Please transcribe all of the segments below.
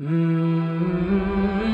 Mm-hmm.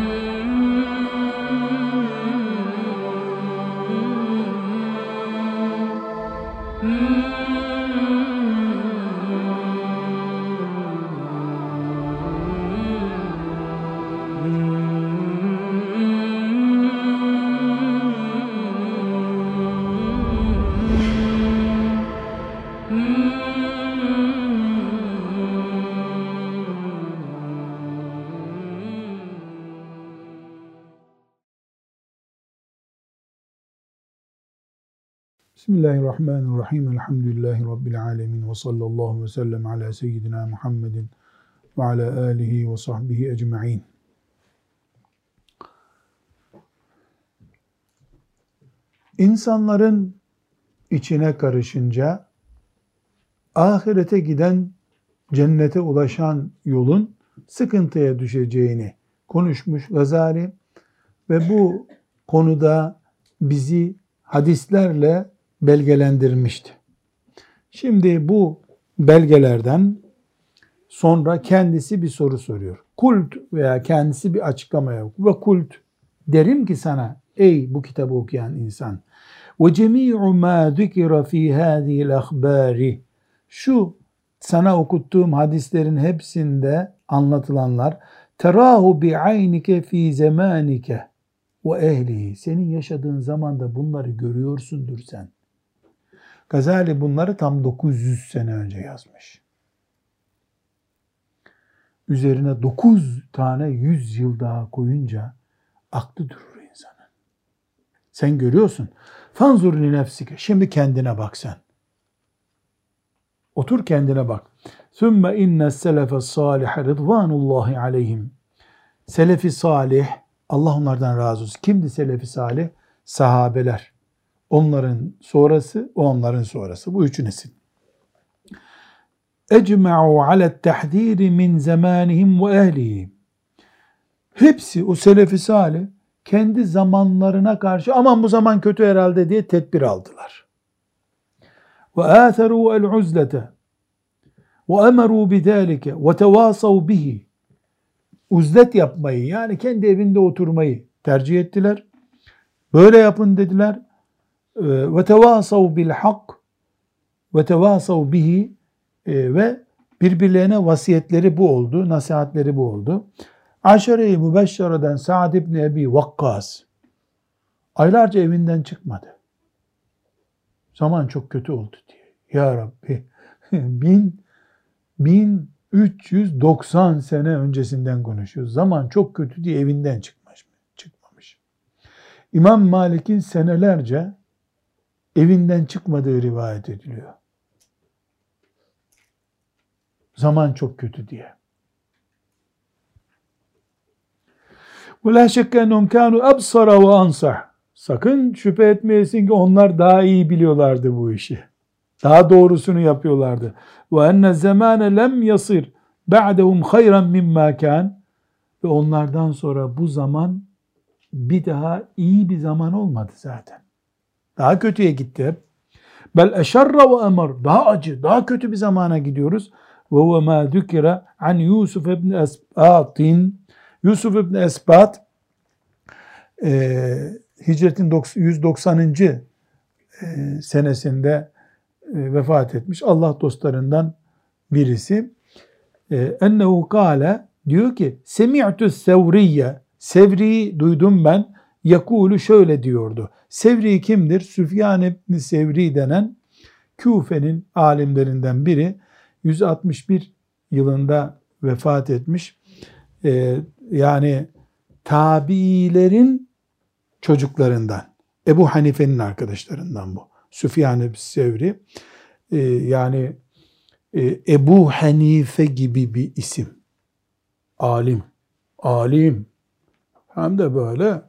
Bismillahirrahmanirrahim. Elhamdülillahi Rabbil alemin. Ve sallallahu ve sellem ala seyyidina Muhammedin ve ala alihi ve sahbihi ecma'in. İnsanların içine karışınca ahirete giden, cennete ulaşan yolun sıkıntıya düşeceğini konuşmuş Gazali ve bu konuda bizi hadislerle belgelendirmişti. Şimdi bu belgelerden sonra kendisi bir soru soruyor. Kult veya kendisi bir açıklama yok. Ve kult derim ki sana ey bu kitabı okuyan insan ve cemi'u ma zikra fi hadhihi ahbari şu sana okuttuğum hadislerin hepsinde anlatılanlar terahu bi aynike fi zamanike ve ehlihi senin yaşadığın zamanda bunları görüyorsundur sen. Gazali bunları tam 900 sene önce yazmış. Üzerine 9 tane 100 yıl daha koyunca aklı durur insanın. Sen görüyorsun. Fanzur li nefsike. Şimdi kendine bak sen. Otur kendine bak. Sümme inne selefe salih rıdvanullahi aleyhim. Selefi salih, Allah onlardan razı olsun. Kimdi selefi salih? Sahabeler. Onların sonrası, onların sonrası. Bu üç nesil. Ala tahdiri min zamanihim ve ehlihi. Hepsi o selefi salih kendi zamanlarına karşı aman bu zaman kötü herhalde diye tedbir aldılar. Ve emeru bidalike ve tevasav bihi. Uzlet yapmayı yani kendi evinde oturmayı tercih ettiler. Böyle yapın dediler ve tevasav bil hak ve tevasav bihi e, ve birbirlerine vasiyetleri bu oldu, nasihatleri bu oldu. Aşere-i Mübeşşere'den Sa'd ibn Ebi Vakkas aylarca evinden çıkmadı. Zaman çok kötü oldu diye. Ya Rabbi bin, 1390 sene öncesinden konuşuyoruz. Zaman çok kötü diye evinden çıkmış, çıkmamış. İmam Malik'in senelerce evinden çıkmadığı rivayet ediliyor. Zaman çok kötü diye. وَلَا شَكَّ اَنْهُمْ كَانُوا اَبْصَرَ وَاَنْصَحْ Sakın şüphe etmeyesin ki onlar daha iyi biliyorlardı bu işi. Daha doğrusunu yapıyorlardı. وَاَنَّ الزَّمَانَ lem yasir بَعْدَهُمْ خَيْرًا مِمَّا كَانْ Ve onlardan sonra bu zaman bir daha iyi bir zaman olmadı zaten. Daha kötüye gitti hep. Bel eşerra ve emar. Daha acı, daha kötü bir zamana gidiyoruz. Ve huve ma dükira an Yusuf ibn Esbat'in. Yusuf ibn Esbat e, hicretin 190. E, senesinde e, vefat etmiş. Allah dostlarından birisi. E, ennehu kâle diyor ki semi'tu sevriye Sevri'yi duydum ben yakulu şöyle diyordu. Sevri kimdir? Süfyan ibn Sevri denen Küfe'nin alimlerinden biri 161 yılında vefat etmiş. Ee, yani tabiilerin çocuklarından. Ebu Hanife'nin arkadaşlarından bu. Süfyan ibn Sevri. Ee, yani e, Ebu Hanife gibi bir isim. Alim. Alim. Hem de böyle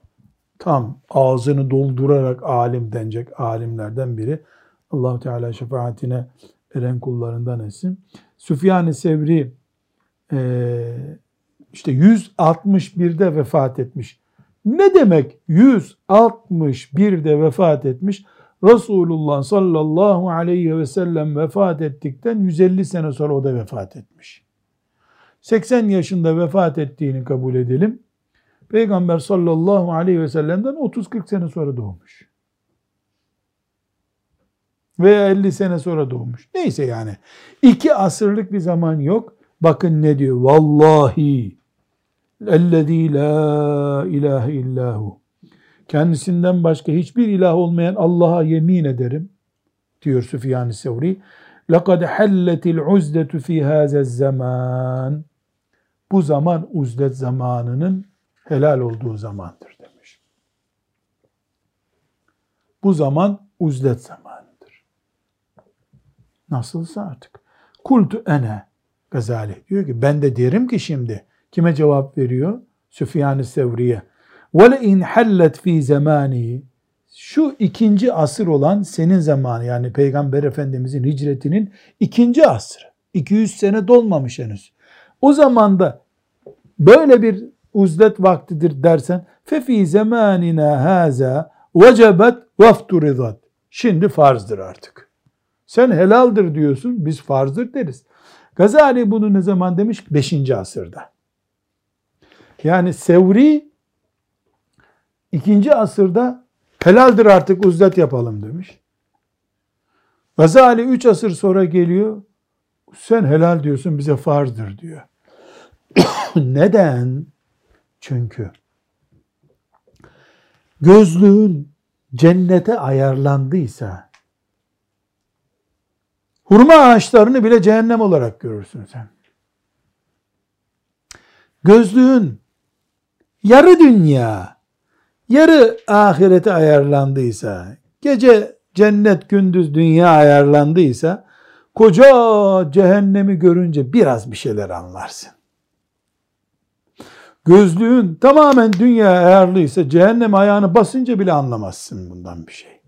tam ağzını doldurarak alim denecek alimlerden biri. Allahu Teala şefaatine eren kullarından etsin. Süfyan-ı Sevri e, işte 161'de vefat etmiş. Ne demek 161'de vefat etmiş? Resulullah sallallahu aleyhi ve sellem vefat ettikten 150 sene sonra o da vefat etmiş. 80 yaşında vefat ettiğini kabul edelim. Peygamber sallallahu aleyhi ve sellem'den 30-40 sene sonra doğmuş. Veya 50 sene sonra doğmuş. Neyse yani. iki asırlık bir zaman yok. Bakın ne diyor. Vallahi ellezî la ilahe illahu. Kendisinden başka hiçbir ilah olmayan Allah'a yemin ederim diyor Süfyan-ı Sevri. لَقَدْ حَلَّتِ الْعُزْدَةُ فِي هَذَا zaman. Bu zaman uzlet zamanının helal olduğu zamandır demiş. Bu zaman uzlet zamanıdır. Nasılsa artık. Kultu ene Gazali diyor ki ben de derim ki şimdi kime cevap veriyor? Süfyan-ı Sevriye. Ve in hallet fi zamani şu ikinci asır olan senin zamanı yani Peygamber Efendimizin hicretinin ikinci asrı. 200 sene dolmamış henüz. O zamanda böyle bir uzlet vaktidir dersen fefi zamanina haza vecebet vafturidat. Şimdi farzdır artık. Sen helaldir diyorsun, biz farzdır deriz. Gazali bunu ne zaman demiş? Beşinci asırda. Yani Sevri ikinci asırda helaldir artık uzlet yapalım demiş. Gazali üç asır sonra geliyor. Sen helal diyorsun bize farzdır diyor. Neden? Çünkü gözlüğün cennete ayarlandıysa hurma ağaçlarını bile cehennem olarak görürsün sen. Gözlüğün yarı dünya, yarı ahirete ayarlandıysa, gece cennet gündüz dünya ayarlandıysa, koca cehennemi görünce biraz bir şeyler anlarsın gözlüğün tamamen dünya ayarlıysa cehennem ayağını basınca bile anlamazsın bundan bir şey.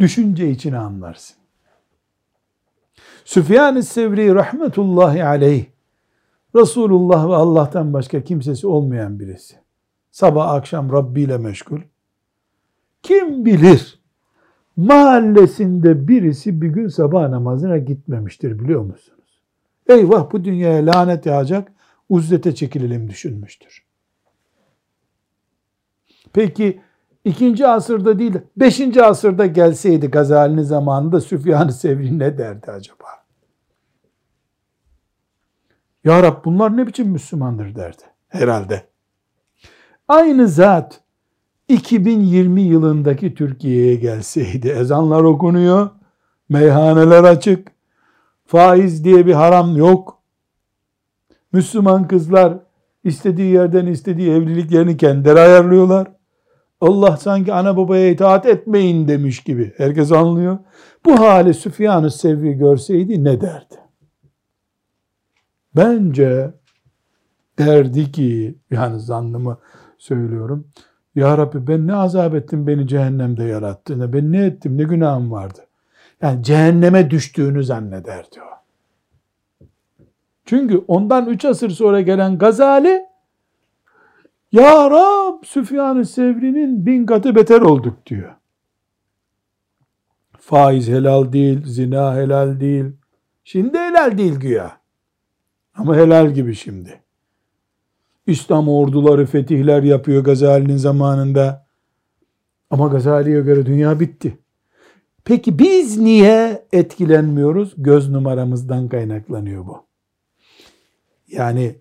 Düşünce içine anlarsın. Süfyan-ı Sevri rahmetullahi aleyh Resulullah ve Allah'tan başka kimsesi olmayan birisi. Sabah akşam Rabbi ile meşgul. Kim bilir mahallesinde birisi bir gün sabah namazına gitmemiştir biliyor musunuz? Eyvah bu dünyaya lanet yağacak uzzete çekilelim düşünmüştür. Peki ikinci asırda değil, beşinci asırda gelseydi Gazali'nin zamanında Süfyan-ı Sevri ne derdi acaba? Ya Rab bunlar ne biçim Müslümandır derdi herhalde. Aynı zat 2020 yılındaki Türkiye'ye gelseydi ezanlar okunuyor, meyhaneler açık, faiz diye bir haram yok, Müslüman kızlar istediği yerden istediği evlilik yerini kendileri ayarlıyorlar. Allah sanki ana babaya itaat etmeyin demiş gibi. Herkes anlıyor. Bu hali Süfyan-ı Sevri görseydi ne derdi? Bence derdi ki, yani zannımı söylüyorum. Ya Rabbi ben ne azap ettim beni cehennemde yarattığını, ben ne ettim ne günahım vardı. Yani cehenneme düştüğünü zannederdi o. Çünkü ondan üç asır sonra gelen Gazali Ya Rab Süfyan-ı Sevri'nin bin katı beter olduk diyor. Faiz helal değil, zina helal değil. Şimdi helal değil güya. Ama helal gibi şimdi. İslam orduları fetihler yapıyor Gazali'nin zamanında. Ama Gazali'ye göre dünya bitti. Peki biz niye etkilenmiyoruz? Göz numaramızdan kaynaklanıyor bu. Yani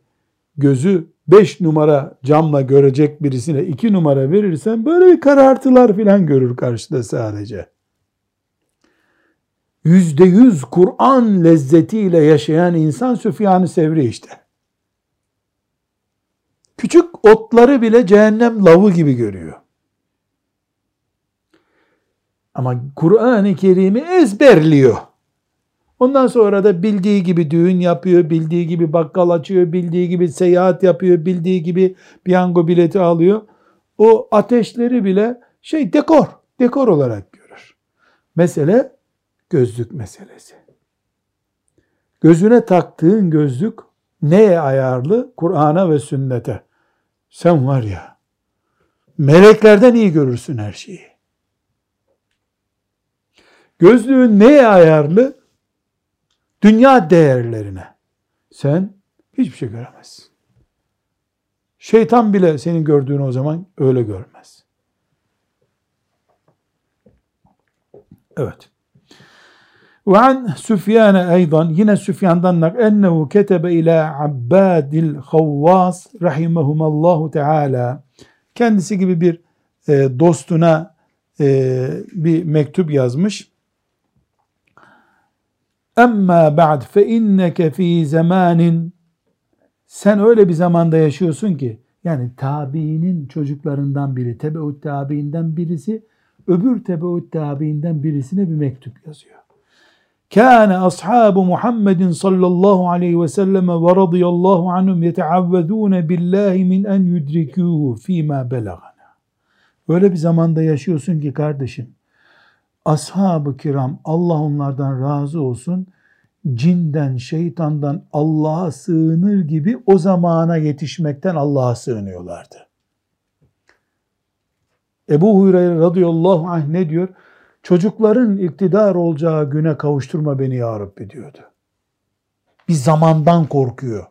gözü 5 numara camla görecek birisine 2 numara verirsen böyle bir karartılar filan görür karşıda sadece. Yüzde yüz Kur'an lezzetiyle yaşayan insan Süfyan-ı Sevri işte. Küçük otları bile cehennem lavı gibi görüyor. Ama Kur'an-ı Kerim'i ezberliyor. Ondan sonra da bildiği gibi düğün yapıyor, bildiği gibi bakkal açıyor, bildiği gibi seyahat yapıyor, bildiği gibi piyango bileti alıyor. O ateşleri bile şey dekor, dekor olarak görür. Mesele gözlük meselesi. Gözüne taktığın gözlük neye ayarlı? Kur'an'a ve sünnete. Sen var ya, meleklerden iyi görürsün her şeyi. Gözlüğün neye ayarlı? Dünya değerlerine. Sen Hiçbir şey göremezsin. Şeytan bile senin gördüğünü o zaman öyle görmez. Evet. Ve an Süfyan aydan yine Süfyan'dan nak ennehu ketebe ila Abbadil Havvas rahimehumallahu teala kendisi gibi bir e, dostuna e, bir mektup yazmış. Emma ba'd fe inneke fi zamanin sen öyle bir zamanda yaşıyorsun ki yani tabiinin çocuklarından biri, tebeut tabiinden birisi öbür tebeut tabiinden birisine bir mektup yazıyor. Kâne ashabu Muhammedin sallallahu aleyhi ve selleme ve radıyallahu anhum yeteavvezûne billahi min en yudrikûhu fîmâ belagana. Öyle bir zamanda yaşıyorsun ki kardeşim, ashab-ı kiram Allah onlardan razı olsun, cinden, şeytandan Allah'a sığınır gibi o zamana yetişmekten Allah'a sığınıyorlardı. Ebu Hureyre radıyallahu anh ne diyor? Çocukların iktidar olacağı güne kavuşturma beni ya Rabbi diyordu. Bir zamandan korkuyor.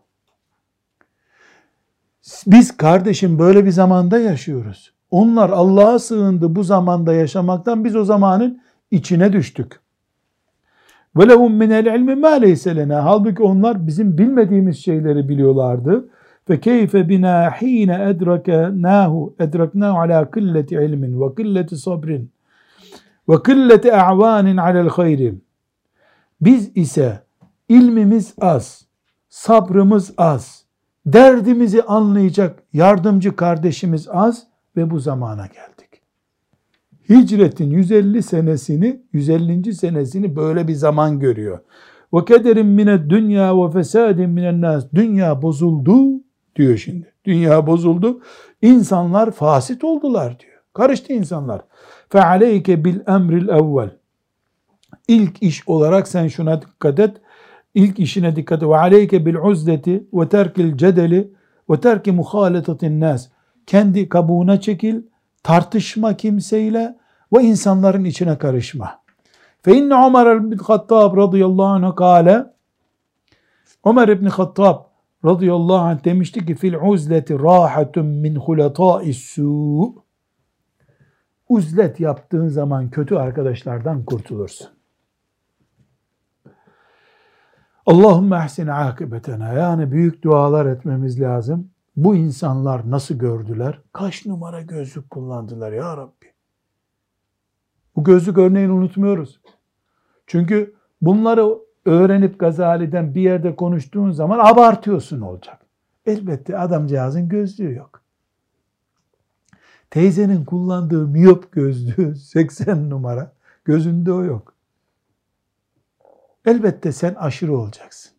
Biz kardeşim böyle bir zamanda yaşıyoruz. Onlar Allah'a sığındı bu zamanda yaşamaktan biz o zamanın içine düştük. Lehum minel ilmi ma leyse lena. Halbuki onlar bizim bilmediğimiz şeyleri biliyorlardı. Hine edraknahu edraknahu ala killeti ilmin ve killeti sabrin ve killeti a'vanin alel hayri. Biz ise ilmimiz az, sabrımız az, derdimizi anlayacak yardımcı kardeşimiz az ve bu zamana geldik. Hicretin 150 senesini, 150. senesini böyle bir zaman görüyor. Ve kederin mine dünya ve fesadin minen nas. Dünya bozuldu diyor şimdi. Dünya bozuldu. İnsanlar fasit oldular diyor. Karıştı insanlar. Fe aleyke bil emril evvel. İlk iş olarak sen şuna dikkat et. İlk işine dikkat et. Ve aleyke bil uzleti ve terkil cedeli ve terki muhaletatin nas. Kendi kabuğuna çekil, tartışma kimseyle ve insanların içine karışma. Fe inne Ömer bin Hattab radıyallahu anh kâle Ömer ibn Hattab radıyallahu anh demişti ki fil uzleti rahatun min hulatâ'is su uzlet yaptığın zaman kötü arkadaşlardan kurtulursun. Allahümme ehsin akıbetena. Yani büyük dualar etmemiz lazım. Bu insanlar nasıl gördüler? Kaç numara gözlük kullandılar ya Rabbi? Bu gözlük örneğini unutmuyoruz. Çünkü bunları öğrenip Gazali'den bir yerde konuştuğun zaman abartıyorsun olacak. Elbette adamcağızın gözlüğü yok. Teyzenin kullandığı miyop gözlüğü 80 numara gözünde o yok. Elbette sen aşırı olacaksın.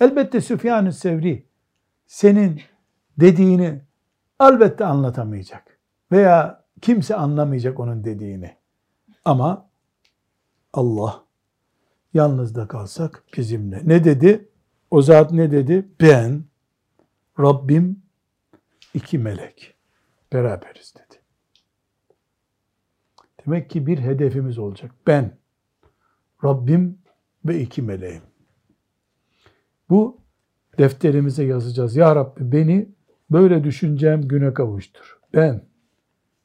Elbette Süfyan-ı Sevri senin dediğini elbette anlatamayacak. Veya kimse anlamayacak onun dediğini. Ama Allah yalnız da kalsak bizimle. Ne dedi? O zat ne dedi? Ben, Rabbim, iki melek beraberiz dedi. Demek ki bir hedefimiz olacak. Ben, Rabbim ve iki meleğim. Bu defterimize yazacağız. Ya Rabbi beni böyle düşüneceğim güne kavuştur. Ben,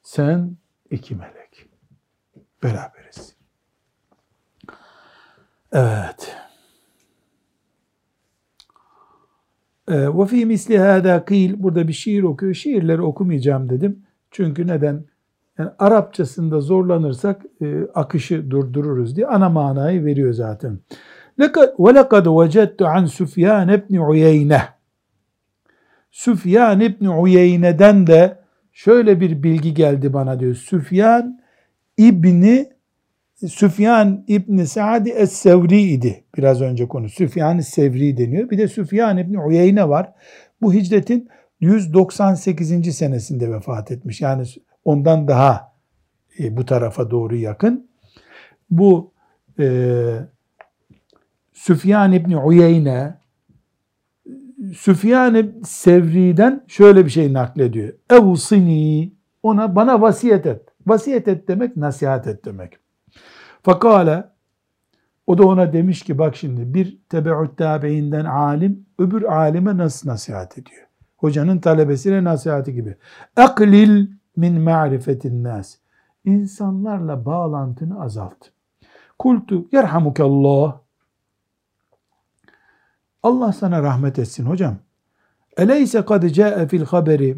sen, iki melek. Beraberiz. Evet. Ee, ve fi misli hâdâ kîl. Burada bir şiir okuyor. Şiirleri okumayacağım dedim. Çünkü neden? Yani Arapçasında zorlanırsak e, akışı durdururuz diye ana manayı veriyor zaten. وَلَقَدْ وَجَدْتُ عَنْ سُفْيَانَ اِبْنِ عُيَيْنَةِ Süfyan İbni Uyeyne'den de şöyle bir bilgi geldi bana diyor. Süfyan İbni Süfyan İbni Sa'di Es-Sevri idi. Biraz önce konu. Süfyan Sevri deniyor. Bir de Süfyan İbni Uyeyne var. Bu hicretin 198. senesinde vefat etmiş. Yani ondan daha e, bu tarafa doğru yakın. Bu e, Süfyan İbni Uyeyne Süfyan Sevri'den şöyle bir şey naklediyor. Evsini ona bana vasiyet et. Vasiyet et demek nasihat et demek. Fakale O da ona demiş ki bak şimdi bir tebeut tabiinden alim öbür alime nasıl nasihat ediyor? Hocanın talebesine nasihati gibi. Aklil min ma'rifetin nas. İnsanlarla bağlantını azalt. Kultu yerhamukallah. Allah sana rahmet etsin hocam. Eleyse kad ca'e fil haberi.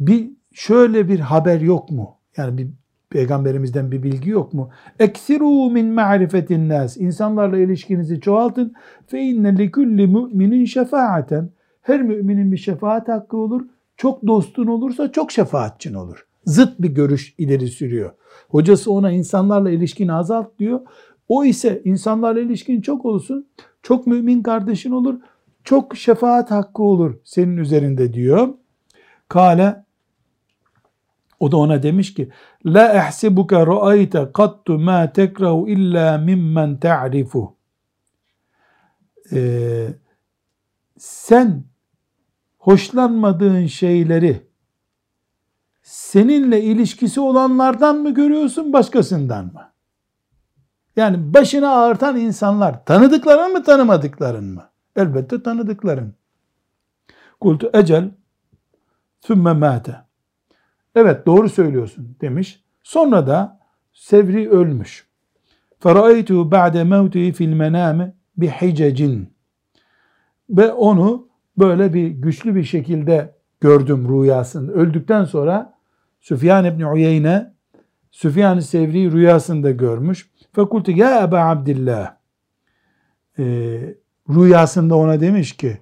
Bir şöyle bir haber yok mu? Yani bir peygamberimizden bir bilgi yok mu? Eksiru min ma'rifetin nas. İnsanlarla ilişkinizi çoğaltın. Fe inne li kulli mu'minin şefaaten. Her müminin bir şefaat hakkı olur. Çok dostun olursa çok şefaatçin olur. Zıt bir görüş ileri sürüyor. Hocası ona insanlarla ilişkini azalt diyor. O ise insanlarla ilişkin çok olsun. Çok mümin kardeşin olur. Çok şefaat hakkı olur senin üzerinde diyor. Kale o da ona demiş ki La ehsibuke ra'ayte kattu ma tekrahu illa mimmen ta'rifu. Ee, sen hoşlanmadığın şeyleri seninle ilişkisi olanlardan mı görüyorsun başkasından mı? Yani başını ağırtan insanlar tanıdıkların mı tanımadıkların mı? Elbette tanıdıkların. Kultu ecel sümme mâte. Evet doğru söylüyorsun demiş. Sonra da Sevri ölmüş. فَرَأَيْتُهُ بَعْدَ مَوْتِهِ فِي الْمَنَامِ بِحِجَجٍ Ve onu böyle bir güçlü bir şekilde gördüm rüyasında. Öldükten sonra Süfyan İbni Uyeyne Süfyan-ı Sevri rüyasında görmüş. Fakultu ya Eba Abdillah e, rüyasında ona demiş ki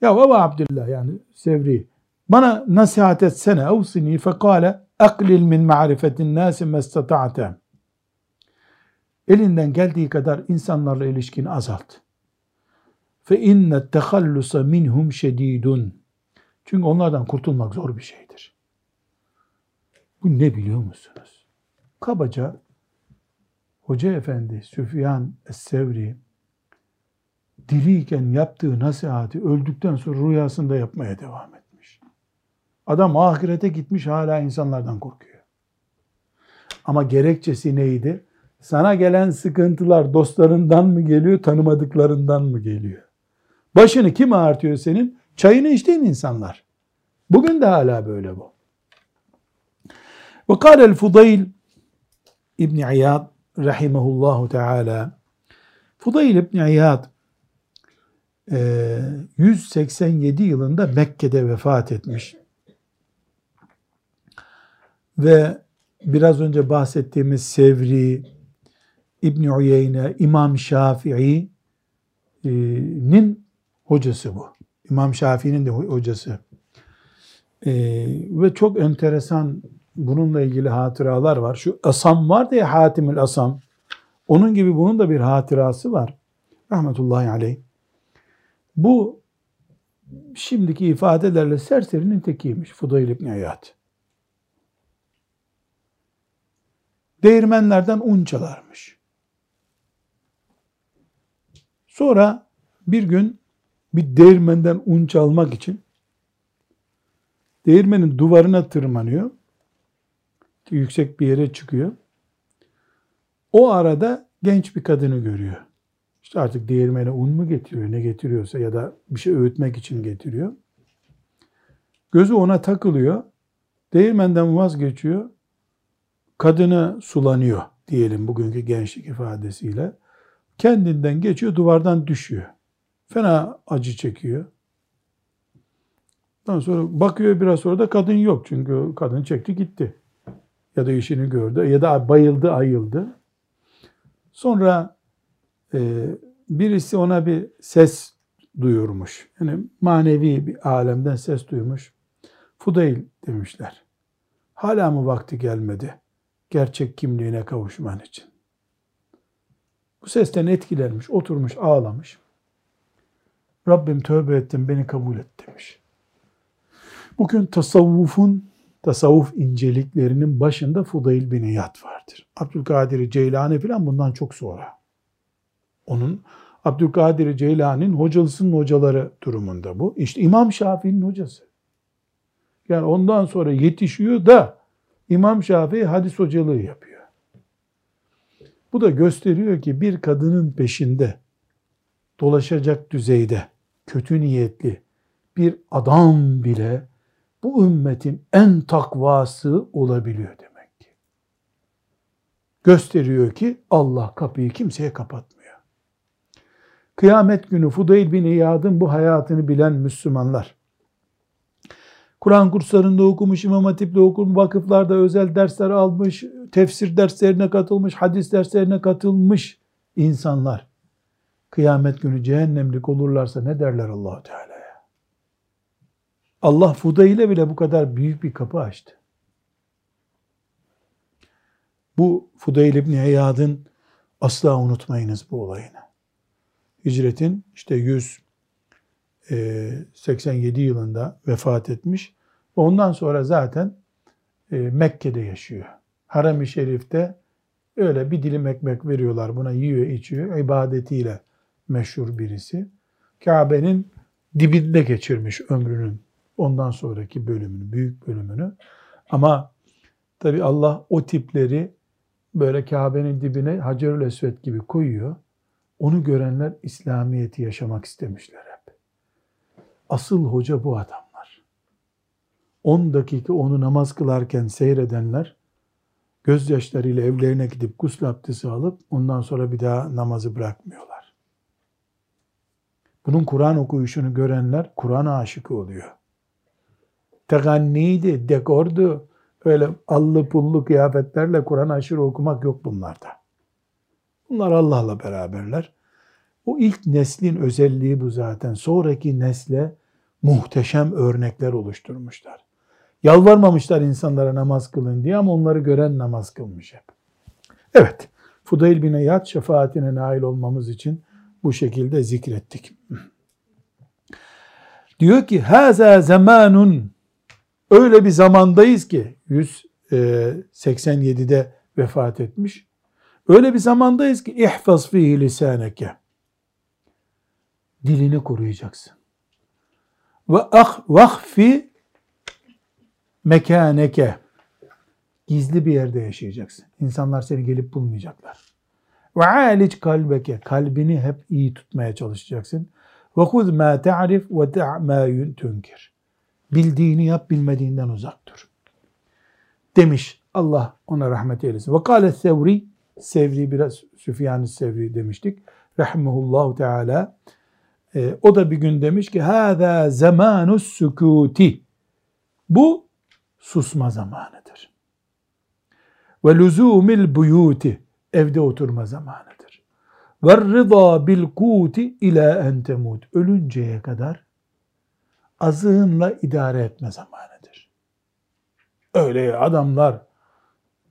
ya Eba Abdillah yani Sevri bana nasihat etsene evsini fekale aklil min ma'rifetin nasi mestata'te elinden geldiği kadar insanlarla ilişkini azalt. Fe inne tehallusa minhum şedidun. Çünkü onlardan kurtulmak zor bir şeydir. Bu ne biliyor musunuz? Kabaca Hoca Efendi Süfyan Es-Sevri diriyken yaptığı nasihati öldükten sonra rüyasında yapmaya devam etmiş. Adam ahirete gitmiş hala insanlardan korkuyor. Ama gerekçesi neydi? Sana gelen sıkıntılar dostlarından mı geliyor, tanımadıklarından mı geliyor? Başını kim ağırtıyor senin? Çayını içtiğin insanlar. Bugün de hala böyle bu. Ve kâlel Fudayl İbni İyad rahimehullahu teala Fudayl İbni İyad 187 yılında Mekke'de vefat etmiş. Ve biraz önce bahsettiğimiz Sevri, İbn Uyeyne, İmam Şafii'nin hocası bu. İmam Şafii'nin de hocası. Ee, ve çok enteresan bununla ilgili hatıralar var. Şu Asam vardı ya Hatimül Asam. Onun gibi bunun da bir hatırası var. Rahmetullahi aleyh. Bu şimdiki ifadelerle serserinin tekiymiş Fudayl İbni Hayat. Değirmenlerden un çalarmış. Sonra bir gün bir değirmenden un çalmak için değirmenin duvarına tırmanıyor. Yüksek bir yere çıkıyor. O arada genç bir kadını görüyor. İşte artık değirmene un mu getiriyor, ne getiriyorsa ya da bir şey öğütmek için getiriyor. Gözü ona takılıyor. Değirmenden vazgeçiyor. Kadını sulanıyor diyelim bugünkü gençlik ifadesiyle. Kendinden geçiyor, duvardan düşüyor. Fena acı çekiyor. Ondan sonra bakıyor biraz sonra da kadın yok. Çünkü kadın çekti gitti. Ya da işini gördü ya da bayıldı, ayıldı. Sonra e, birisi ona bir ses duyurmuş. Yani manevi bir alemden ses duymuş. Fudayl demişler. Hala mı vakti gelmedi gerçek kimliğine kavuşman için? Bu sesten etkilenmiş, oturmuş, ağlamış. Rabbim tövbe ettim, beni kabul et demiş. Bugün tasavvufun, tasavvuf inceliklerinin başında Fudayl bin İyad vardır. Abdülkadir Ceylani falan bundan çok sonra. Onun Abdülkadir Ceylani'nin hocalısının hocaları durumunda bu. İşte İmam Şafii'nin hocası. Yani ondan sonra yetişiyor da İmam Şafii hadis hocalığı yapıyor. Bu da gösteriyor ki bir kadının peşinde dolaşacak düzeyde kötü niyetli bir adam bile bu ümmetin en takvası olabiliyor demek ki. Gösteriyor ki Allah kapıyı kimseye kapatmıyor. Kıyamet günü Fudayl bin İyad'ın bu hayatını bilen Müslümanlar, Kur'an kurslarında okumuş, İmam Hatip'te okumuş, vakıflarda özel dersler almış, tefsir derslerine katılmış, hadis derslerine katılmış insanlar kıyamet günü cehennemlik olurlarsa ne derler allah Teala'ya? Allah Fudayl'e bile bu kadar büyük bir kapı açtı. Bu Fudayl İbni Eyad'ın asla unutmayınız bu olayını. Hicretin işte 187 e, yılında vefat etmiş. Ondan sonra zaten e, Mekke'de yaşıyor. Harem-i Şerif'te öyle bir dilim ekmek veriyorlar buna yiyor içiyor ibadetiyle meşhur birisi. Kabe'nin dibinde geçirmiş ömrünün ondan sonraki bölümünü, büyük bölümünü. Ama tabi Allah o tipleri böyle Kabe'nin dibine Hacerül Esved gibi koyuyor. Onu görenler İslamiyet'i yaşamak istemişler hep. Asıl hoca bu adamlar. 10 dakika onu namaz kılarken seyredenler gözyaşlarıyla evlerine gidip gusül abdesti alıp ondan sonra bir daha namazı bırakmıyorlar. Bunun Kur'an okuyuşunu görenler Kur'an aşıkı oluyor. Teganniydi, dekordu, öyle allı pullu kıyafetlerle Kur'an aşırı okumak yok bunlarda. Bunlar Allah'la beraberler. O ilk neslin özelliği bu zaten. Sonraki nesle muhteşem örnekler oluşturmuşlar. Yalvarmamışlar insanlara namaz kılın diye ama onları gören namaz kılmış hep. Evet, Fudayl bin Eyyad şefaatine nail olmamız için bu şekilde zikrettik. Diyor ki, haza zamanun öyle bir zamandayız ki 187'de e, vefat etmiş. Öyle bir zamandayız ki ihfaz fihi lisaneke. Dilini koruyacaksın. Ve ah vahfi mekaneke. Gizli bir yerde yaşayacaksın. İnsanlar seni gelip bulmayacaklar. Ve alic kalbeke. Kalbini hep iyi tutmaya çalışacaksın. Ve huz ma ta'rif ve da' ma tunkir. Bildiğini yap, bilmediğinden uzak dur. Demiş Allah ona rahmet eylesin. Ve kâle sevri, sevri biraz Süfyan-ı Sevri demiştik. Rahimehullahu Teala. E, o da bir gün demiş ki hâzâ zamânus sükûti. Bu susma zamanıdır. Ve lüzûmil buyuti evde oturma zamanıdır. Ve rıza bil kuti ila en. Ölünceye kadar azığınla idare etme zamanıdır. Öyle adamlar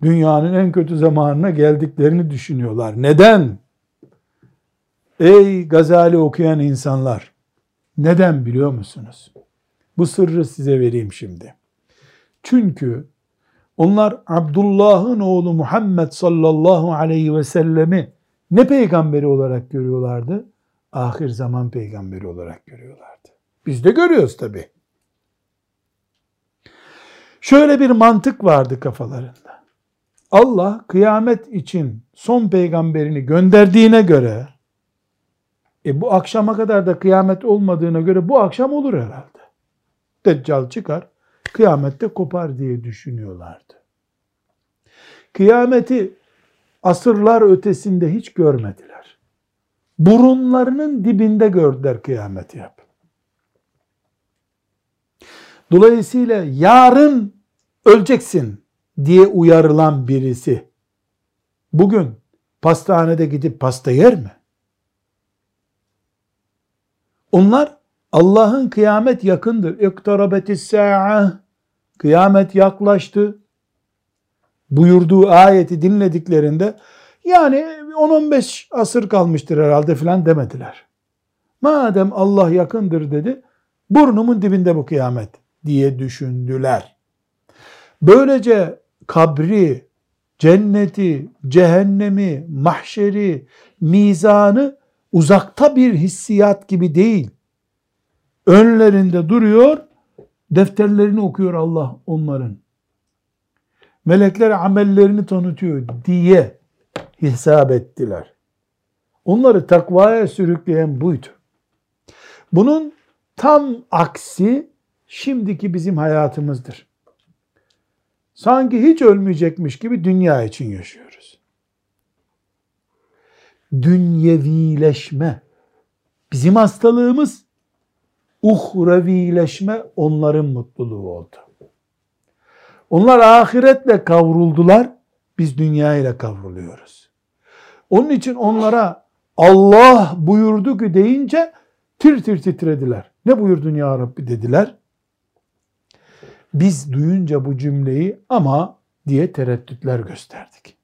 dünyanın en kötü zamanına geldiklerini düşünüyorlar. Neden? Ey Gazali okuyan insanlar, neden biliyor musunuz? Bu sırrı size vereyim şimdi. Çünkü onlar Abdullah'ın oğlu Muhammed sallallahu aleyhi ve sellemi ne peygamberi olarak görüyorlardı? Ahir zaman peygamberi olarak görüyorlardı. Biz de görüyoruz tabi. Şöyle bir mantık vardı kafalarında. Allah kıyamet için son peygamberini gönderdiğine göre e bu akşama kadar da kıyamet olmadığına göre bu akşam olur herhalde. Deccal çıkar, kıyamette kopar diye düşünüyorlardı. Kıyameti asırlar ötesinde hiç görmediler. Burunlarının dibinde gördüler kıyameti yap. Dolayısıyla yarın öleceksin diye uyarılan birisi bugün pastanede gidip pasta yer mi? Onlar Allah'ın kıyamet yakındır. İktarabetis sa'a. Kıyamet yaklaştı. Buyurduğu ayeti dinlediklerinde yani 10-15 asır kalmıştır herhalde filan demediler. Madem Allah yakındır dedi, burnumun dibinde bu kıyamet diye düşündüler. Böylece kabri, cenneti, cehennemi, mahşeri, mizanı uzakta bir hissiyat gibi değil. Önlerinde duruyor, defterlerini okuyor Allah onların. Melekler amellerini tanıtıyor diye hesap ettiler. Onları takvaya sürükleyen buydu. Bunun tam aksi şimdiki bizim hayatımızdır. Sanki hiç ölmeyecekmiş gibi dünya için yaşıyoruz. Dünyevileşme bizim hastalığımız, uhrevileşme onların mutluluğu oldu. Onlar ahiretle kavruldular, biz dünya ile kavruluyoruz. Onun için onlara Allah buyurdu ki deyince tir tir titrediler. Ne buyurdun ya Rabbi dediler. Biz duyunca bu cümleyi ama diye tereddütler gösterdik.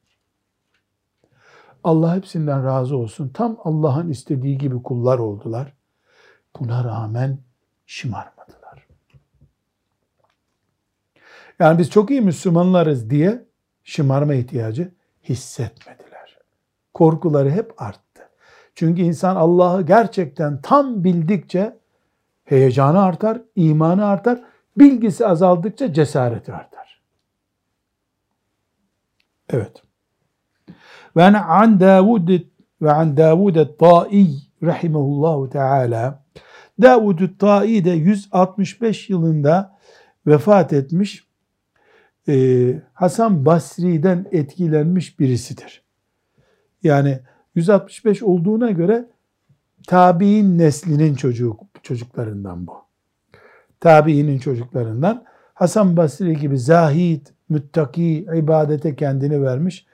Allah hepsinden razı olsun. Tam Allah'ın istediği gibi kullar oldular. Buna rağmen şımarmadılar. Yani biz çok iyi Müslümanlarız diye şımarma ihtiyacı hissetmediler. Korkuları hep arttı. Çünkü insan Allah'ı gerçekten tam bildikçe heyecanı artar, imanı artar, bilgisi azaldıkça cesareti artar. Evet. Ve an Davud ve an Davud et-Ta'i rahimehullahu teala Davud et-Ta'i de 165 yılında vefat etmiş. Ee, Hasan Basri'den etkilenmiş birisidir. Yani 165 olduğuna göre tabi'in neslinin çocuğu, çocuklarından bu. Tabi'inin çocuklarından. Hasan Basri gibi zahid, müttaki, ibadete kendini vermiş.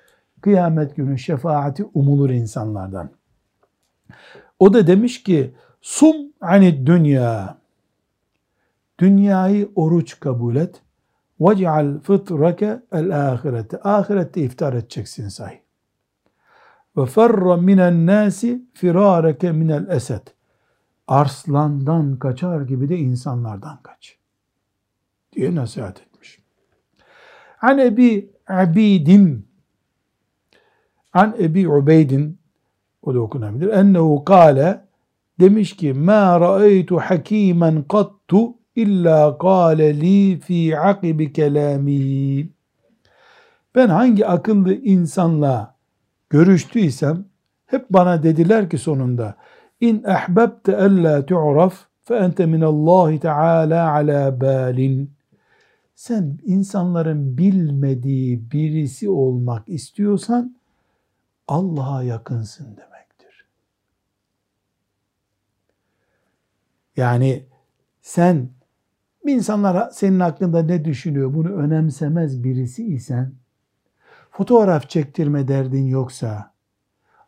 Kıyamet günü şefaati umulur insanlardan. O da demiş ki, sum ani dünya. Dünyayı oruç kabul et. Fıtrake el ahirete. Ahirette iftar edeceksin sahi ferra minen nasi firareke minel esed. Arslandan kaçar gibi de insanlardan kaç. Diye nasihat etmiş. An Ebi Abidin An Ebi Ubeydin o da okunabilir. Ennehu kâle demiş ki ma ra'eytu hakimen kattu illa kâle li fi akibi kelâmi. Ben hangi akıllı insanla görüştüysem hep bana dediler ki sonunda in ahbabte alla tu'raf fe ente min Allah Teala ala balin. Sen insanların bilmediği birisi olmak istiyorsan Allah'a yakınsın demektir. Yani sen insanlar senin hakkında ne düşünüyor bunu önemsemez birisi isen fotoğraf çektirme derdin yoksa,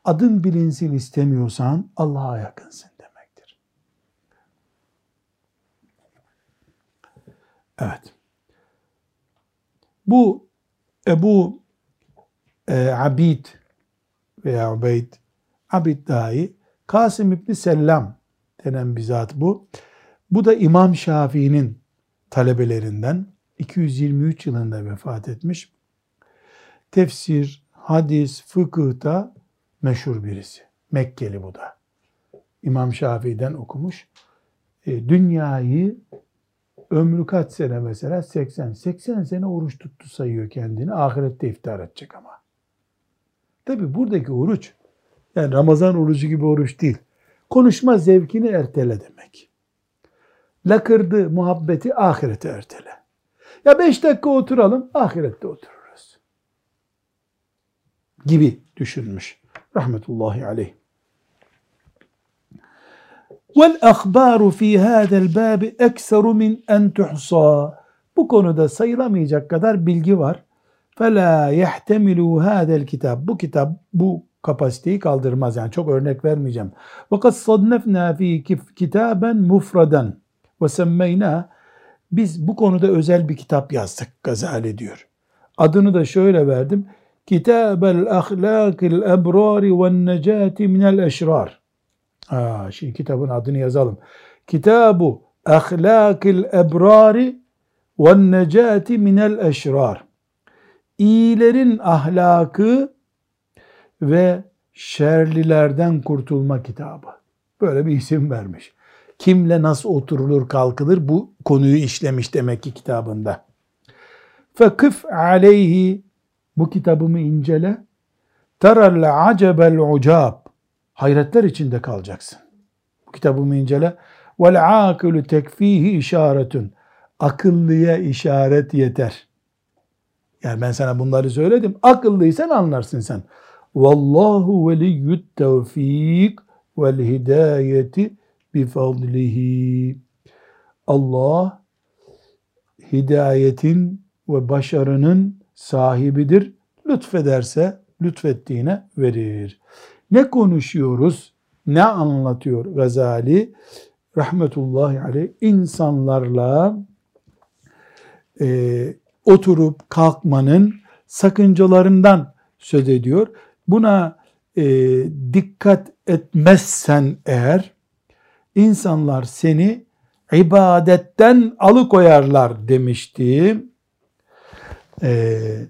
adın bilinsin istemiyorsan Allah'a yakınsın demektir. Evet. Bu Ebu e, Abid veya Ubeyd Abid dahi Kasım İbni Sellam denen bir zat bu. Bu da İmam Şafii'nin talebelerinden 223 yılında vefat etmiş tefsir, hadis, fıkıhta meşhur birisi. Mekkeli bu da. İmam Şafii'den okumuş. E, dünyayı ömrü kaç sene mesela? 80. 80 sene oruç tuttu sayıyor kendini. Ahirette iftar edecek ama. Tabi buradaki oruç yani Ramazan orucu gibi oruç değil. Konuşma zevkini ertele demek. Lakırdı muhabbeti ahirete ertele. Ya beş dakika oturalım, ahirette otur gibi düşünmüş. Rahmetullahi aleyh. Ahbaru fi hada'l babi ekseru min en tuhsa. Bu konuda sayılamayacak kadar bilgi var. Fela yehtemilu hada'l kitap. Bu kitap bu kapasiteyi kaldırmaz. Yani çok örnek vermeyeceğim. Sadnefna fi kitaben mufradan ve semmeyna biz bu konuda özel bir kitap yazdık Gazali diyor. Adını da şöyle verdim. Kitabel ahlakil ebrari ve necati minel eşrar. Aa, şimdi kitabın adını yazalım. Kitabu ahlakil ebrari ve necati minel eşrar. İyilerin ahlakı ve şerlilerden kurtulma kitabı. Böyle bir isim vermiş. Kimle nasıl oturulur kalkılır bu konuyu işlemiş demek ki kitabında. Fekıf aleyhi bu kitabımı incele. Teral acebel ucab. Hayretler içinde kalacaksın. Bu kitabımı incele. Vel akilu tekfihi işaretun. Akıllıya işaret yeter. Yani ben sana bunları söyledim. Akıllıysan anlarsın sen. Vallahu veliyyut tevfik vel hidayeti bifadlihi. Allah hidayetin ve başarının sahibidir. Lütfederse lütfettiğine verir. Ne konuşuyoruz? Ne anlatıyor Gazali? Rahmetullahi aleyh insanlarla e, oturup kalkmanın sakıncalarından söz ediyor. Buna e, dikkat etmezsen eğer insanlar seni ibadetten alıkoyarlar demişti. Ee,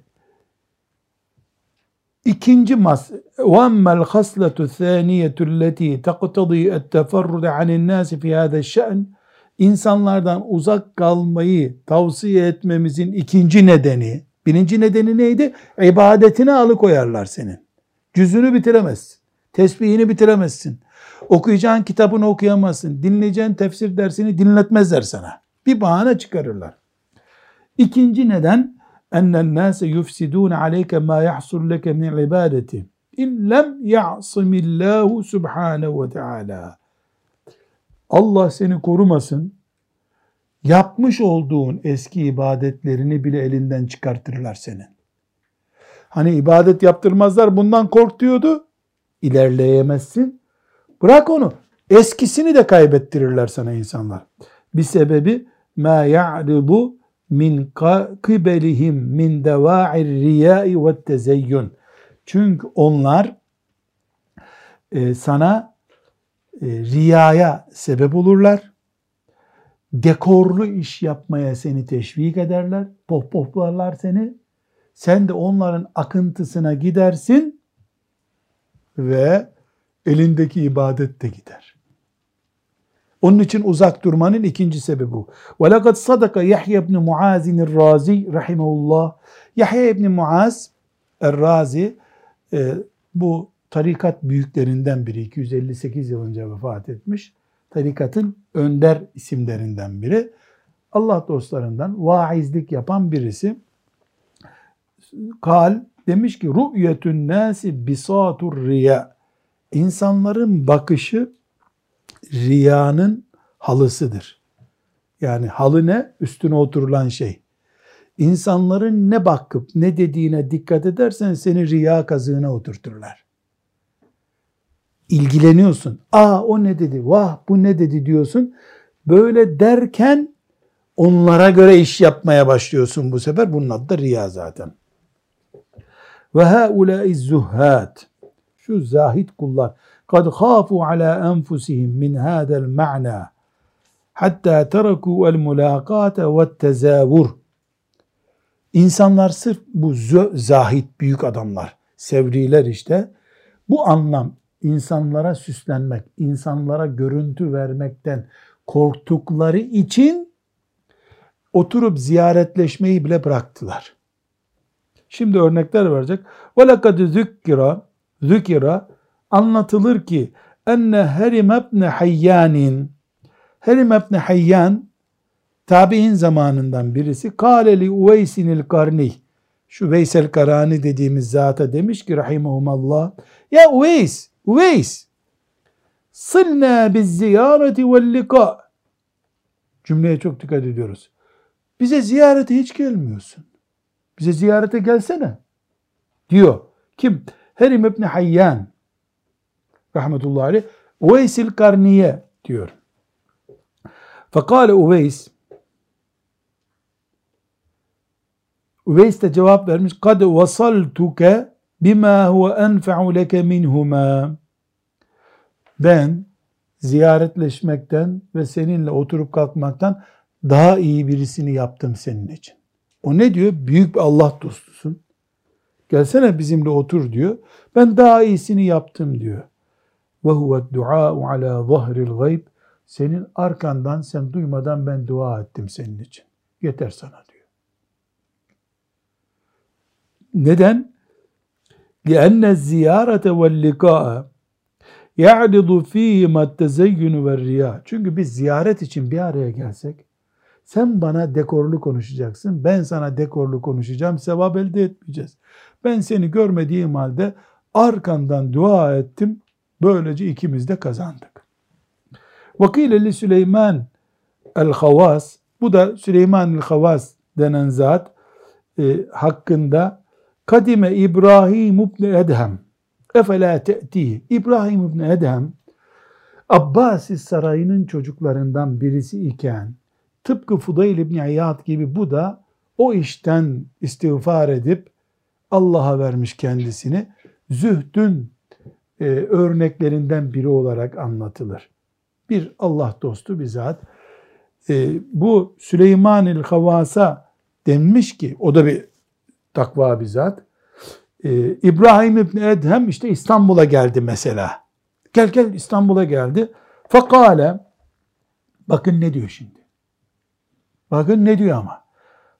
ikinci mas وَاَمَّا الْخَصْلَةُ الثَّانِيَةُ الَّتِي تَقْتَضِي التَّفَرُّدَ عَنِ النَّاسِ فِي هَذَا الشَّأْنِ İnsanlardan uzak kalmayı tavsiye etmemizin ikinci nedeni, birinci nedeni neydi? İbadetine alıkoyarlar senin. Cüzünü bitiremezsin. Tesbihini bitiremezsin. Okuyacağın kitabını okuyamazsın. Dinleyeceğin tefsir dersini dinletmezler sana. Bir bahane çıkarırlar. İkinci neden ennen nase yufsidun aleyke ma yahsul leke min ibadeti in lem ya'simillahu subhanehu ve teala. Allah seni korumasın. Yapmış olduğun eski ibadetlerini bile elinden çıkartırlar senin. Hani ibadet yaptırmazlar bundan kork diyordu. İlerleyemezsin. Bırak onu. Eskisini de kaybettirirler sana insanlar. Bir sebebi ma ya'ridu min kıbelihim min deva'ir riyai ve tezeyyün. Çünkü onlar e, sana e, riyaya sebep olurlar. Dekorlu iş yapmaya seni teşvik ederler. Pohpohlarlar seni. Sen de onların akıntısına gidersin ve elindeki ibadet de gider. Onun için uzak durmanın ikinci sebebi bu. وَلَقَدْ صَدَقَ Yahya ibn Muaz'in Razi rahimahullah. Yahya ibn Muaz Er-Razi e, bu tarikat büyüklerinden biri. 258 yıl önce vefat etmiş. Tarikatın önder isimlerinden biri. Allah dostlarından vaizlik yapan birisi. Kal demiş ki rü'yetün nasi bisatur riya. İnsanların bakışı riyanın halısıdır. Yani halı ne? Üstüne oturulan şey. İnsanların ne bakıp ne dediğine dikkat edersen seni riya kazığına oturturlar. İlgileniyorsun. Aa o ne dedi? Vah bu ne dedi diyorsun. Böyle derken onlara göre iş yapmaya başlıyorsun bu sefer. Bunun adı da riya zaten. Ve haulâi zuhâd. Şu zahit kullar. قد خافوا على أنفسهم من هذا المعنى hatta teraku el mulakate ve tezavur. İnsanlar sırf bu zahit büyük adamlar, sevriler işte bu anlam insanlara süslenmek, insanlara görüntü vermekten korktukları için oturup ziyaretleşmeyi bile bıraktılar. Şimdi örnekler verecek. Ve lekad zükkira zükira anlatılır ki enne Herim ibn Hayyan'in Herim ibn Hayyan tabi'in zamanından birisi kâleli Uveysinil Karni şu Veysel Karani dediğimiz zata demiş ki rahimahumallah ya Uveys Uveys sılna biz ziyareti vel lika cümleye çok dikkat ediyoruz. Bize ziyarete hiç gelmiyorsun. Bize ziyarete gelsene diyor. Kim? Herim ibn Hayyan rahmetullahi aleyh Uveysil Karniye diyor. Fekale Uveys Uveys de cevap vermiş kad vasaltuke bima huve enfa'u leke minhuma ben ziyaretleşmekten ve seninle oturup kalkmaktan daha iyi birisini yaptım senin için. O ne diyor? Büyük bir Allah dostusun. Gelsene bizimle otur diyor. Ben daha iyisini yaptım diyor ve huve dua'u ala zahril gayb senin arkandan sen duymadan ben dua ettim senin için. Yeter sana diyor. Neden? لِأَنَّ الزِّيَارَةَ وَاللِّقَاءَ يَعْرِضُ ف۪يهِمَا التَّزَيُّنُ وَالرِّيَا Çünkü biz ziyaret için bir araya gelsek, sen bana dekorlu konuşacaksın, ben sana dekorlu konuşacağım, sevap elde etmeyeceğiz. Ben seni görmediğim halde arkandan dua ettim, böylece ikimiz de kazandık. Vakileli Süleyman el-Havas, bu da Süleyman el-Havas denen zat e, hakkında Kadime İbrahim ibn Edhem efela te'ti İbrahim ibn Edhem Abbasi sarayının çocuklarından birisi iken tıpkı Fudayl ibn İyad gibi bu da o işten istiğfar edip Allah'a vermiş kendisini zühdün e, örneklerinden biri olarak anlatılır. Bir Allah dostu bir zat. E, bu Süleyman-ül Havas'a denmiş ki o da bir takva bir zat. Ee, İbrahim İbni Edhem işte İstanbul'a geldi mesela. Gel gel İstanbul'a geldi. Fakale bakın ne diyor şimdi. Bakın ne diyor ama.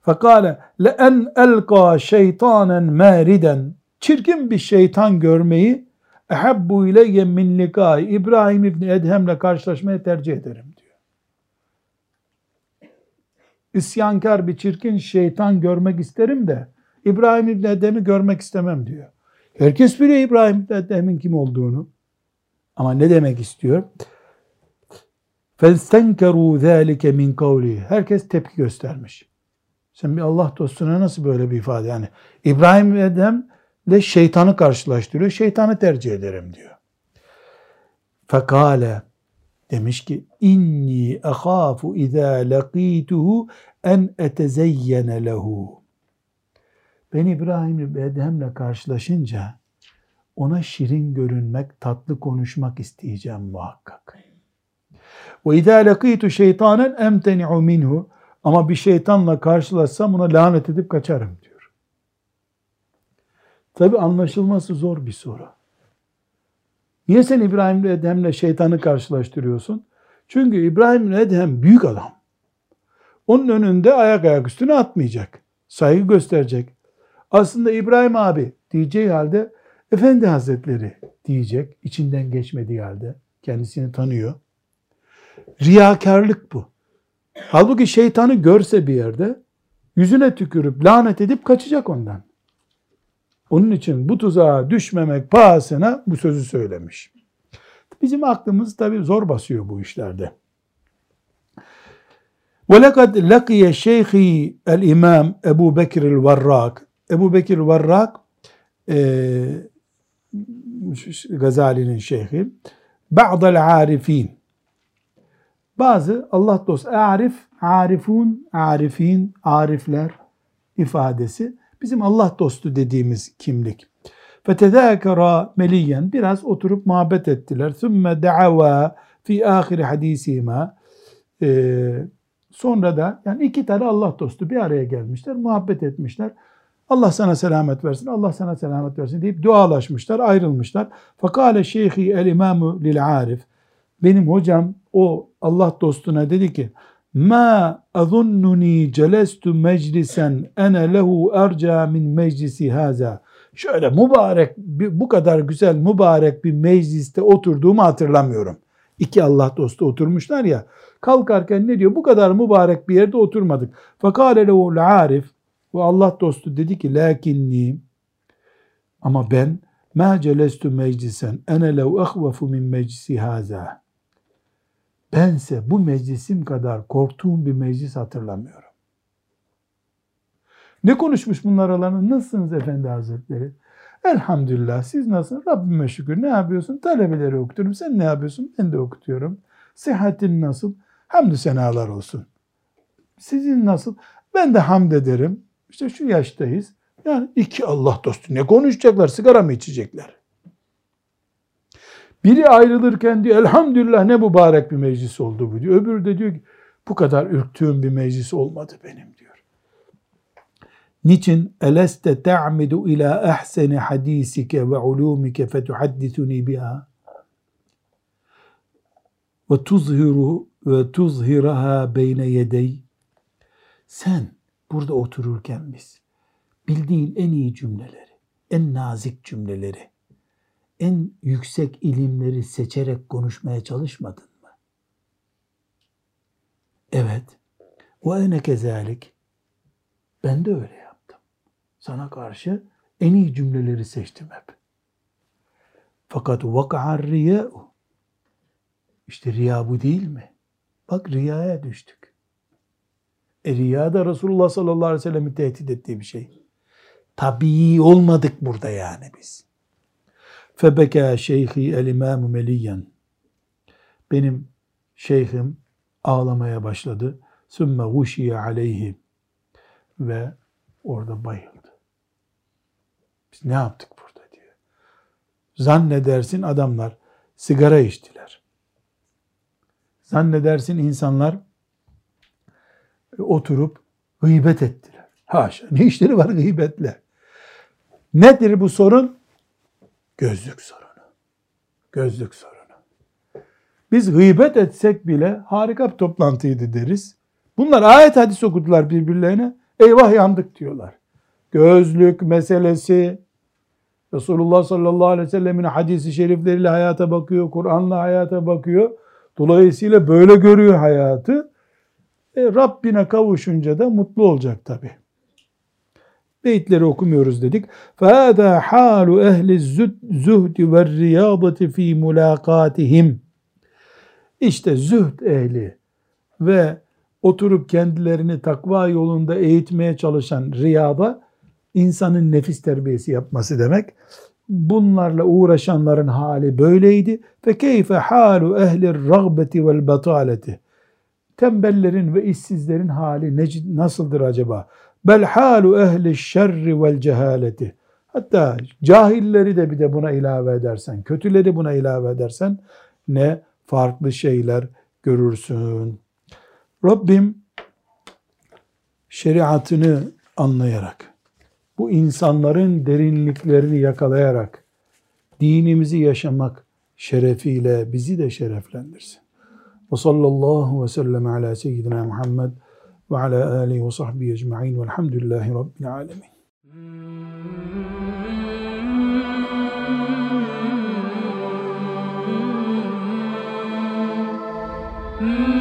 Fakale le en elqa şeytanen meriden çirkin bir şeytan görmeyi ehabbu ileyye min likai İbrahim İbni Edhem'le karşılaşmayı tercih ederim diyor. İsyankar bir çirkin şeytan görmek isterim de İbrahim İbni Edhem'i görmek istemem diyor. Herkes biliyor İbrahim İbni Edhem'in kim olduğunu. Ama ne demek istiyor? فَاسْتَنْكَرُوا ذَٰلِكَ مِنْ قَوْلِهِ Herkes tepki göstermiş. Sen bir Allah dostuna nasıl böyle bir ifade? Yani İbrahim Edhem ile şeytanı karşılaştırıyor. Şeytanı tercih ederim diyor. Fekale demiş ki inni ahafu izâ lakîtuhu en etezeyyene lehu. Ben İbrahim Edhem'le karşılaşınca ona şirin görünmek, tatlı konuşmak isteyeceğim muhakkak. Ve izâ lakîtu şeytanen emteni'u minhu. Ama bir şeytanla karşılaşsam ona lanet edip kaçarım. Tabi anlaşılması zor bir soru. Niye sen İbrahim Edhem'le şeytanı karşılaştırıyorsun? Çünkü İbrahim Edhem büyük adam. Onun önünde ayak ayak üstüne atmayacak. Saygı gösterecek. Aslında İbrahim abi diyeceği halde Efendi Hazretleri diyecek. içinden geçmediği halde. Kendisini tanıyor. Riyakarlık bu. Halbuki şeytanı görse bir yerde yüzüne tükürüp lanet edip kaçacak ondan. Onun için bu tuzağa düşmemek pahasına bu sözü söylemiş. Bizim aklımız tabi zor basıyor bu işlerde. وَلَقَدْ لَقِيَ شَيْخِ الْاِمَامِ Ebu Bekir el-Varrak Ebu Bekir Varrak e, Gazali'nin şeyhi Ba'dal arifin bazı Allah dostu arif, arifun, arifin, arifler ifadesi bizim Allah dostu dediğimiz kimlik. Fetedâkera meliyen biraz oturup muhabbet ettiler. Sümme da'ava fi ahiri hadisima ee, sonra da yani iki tane Allah dostu bir araya gelmişler, muhabbet etmişler. Allah sana selamet versin, Allah sana selamet versin deyip dualaşmışlar, ayrılmışlar. Fakale şeyhi el imamu lil arif. Benim hocam o Allah dostuna dedi ki Ma azunnuni celestu meclisen ene lehu erca min meclisi haza. Şöyle mübarek, bu kadar güzel mübarek bir mecliste oturduğumu hatırlamıyorum. İki Allah dostu oturmuşlar ya. Kalkarken ne diyor? Bu kadar mübarek bir yerde oturmadık. Fakale lehu arif. Bu Allah dostu dedi ki lakinni ama ben ma celestu meclisen ene lev ehvefu min meclisi haza. Bense bu meclisim kadar korktuğum bir meclis hatırlamıyorum. Ne konuşmuş bunlar aralarında? Nasılsınız efendi hazretleri? Elhamdülillah siz nasılsınız? Rabbime şükür. Ne yapıyorsun? Talebeleri okutuyorum. Sen ne yapıyorsun? Ben de okutuyorum. Sıhhatin nasıl? Hamdü senalar olsun. Sizin nasıl? Ben de hamd ederim. İşte şu yaştayız. Yani iki Allah dostu ne konuşacaklar? Sigara mı içecekler? Biri ayrılırken diyor elhamdülillah ne mübarek bir meclis oldu bu diyor. Öbürü de diyor ki bu kadar ürktüğüm bir meclis olmadı benim diyor. Niçin? Eleste te'amidu ila ahseni hadisike ve ulumike fetuhaddisuni biha ve tuzhiru ve tuzhiraha beyne yedey. Sen burada otururken biz bildiğin en iyi cümleleri, en nazik cümleleri, en yüksek ilimleri seçerek konuşmaya çalışmadın mı? Evet. Ve ene kezalik. Ben de öyle yaptım. Sana karşı en iyi cümleleri seçtim hep. Fakat vaka'ar riya'u. İşte riya bu değil mi? Bak riyaya düştük. E riya da Resulullah sallallahu aleyhi ve sellem'i tehdit ettiği bir şey. Tabii olmadık burada yani biz. Febeka şeyhi el imamu meliyen. Benim şeyhim ağlamaya başladı. Sümme guşiye aleyhi. Ve orada bayıldı. Biz ne yaptık burada diyor. Zannedersin adamlar sigara içtiler. Zannedersin insanlar oturup gıybet ettiler. Haşa ne işleri var gıybetle. Nedir bu sorun? Gözlük sorunu. Gözlük sorunu. Biz gıybet etsek bile harika bir toplantıydı deriz. Bunlar ayet hadis okudular birbirlerine. Eyvah yandık diyorlar. Gözlük meselesi Resulullah sallallahu aleyhi ve sellemin hadisi şerifleriyle hayata bakıyor, Kur'an'la hayata bakıyor. Dolayısıyla böyle görüyor hayatı. E, Rabbine kavuşunca da mutlu olacak tabi Beyitleri okumuyoruz dedik. فَهَذَا حَالُ اَهْلِ الزُّهْدِ وَالرِّيَاضَةِ ف۪ي مُلَاقَاتِهِمْ İşte zühd ehli ve oturup kendilerini takva yolunda eğitmeye çalışan riyada insanın nefis terbiyesi yapması demek. Bunlarla uğraşanların hali böyleydi. Ve keyfe halu ehli ragbeti vel bataleti. Tembellerin ve işsizlerin hali nasıldır acaba? Bel halu ehli şerri vel cehaleti. Hatta cahilleri de bir de buna ilave edersen, kötüleri buna ilave edersen ne farklı şeyler görürsün. Rabbim şeriatını anlayarak, bu insanların derinliklerini yakalayarak dinimizi yaşamak şerefiyle bizi de şereflendirsin. Ve sallallahu ve sellem ala seyyidina Muhammed ve ala alihi ve sahbihi ecma'in velhamdülillahi rabbil alemin. Mm-hmm.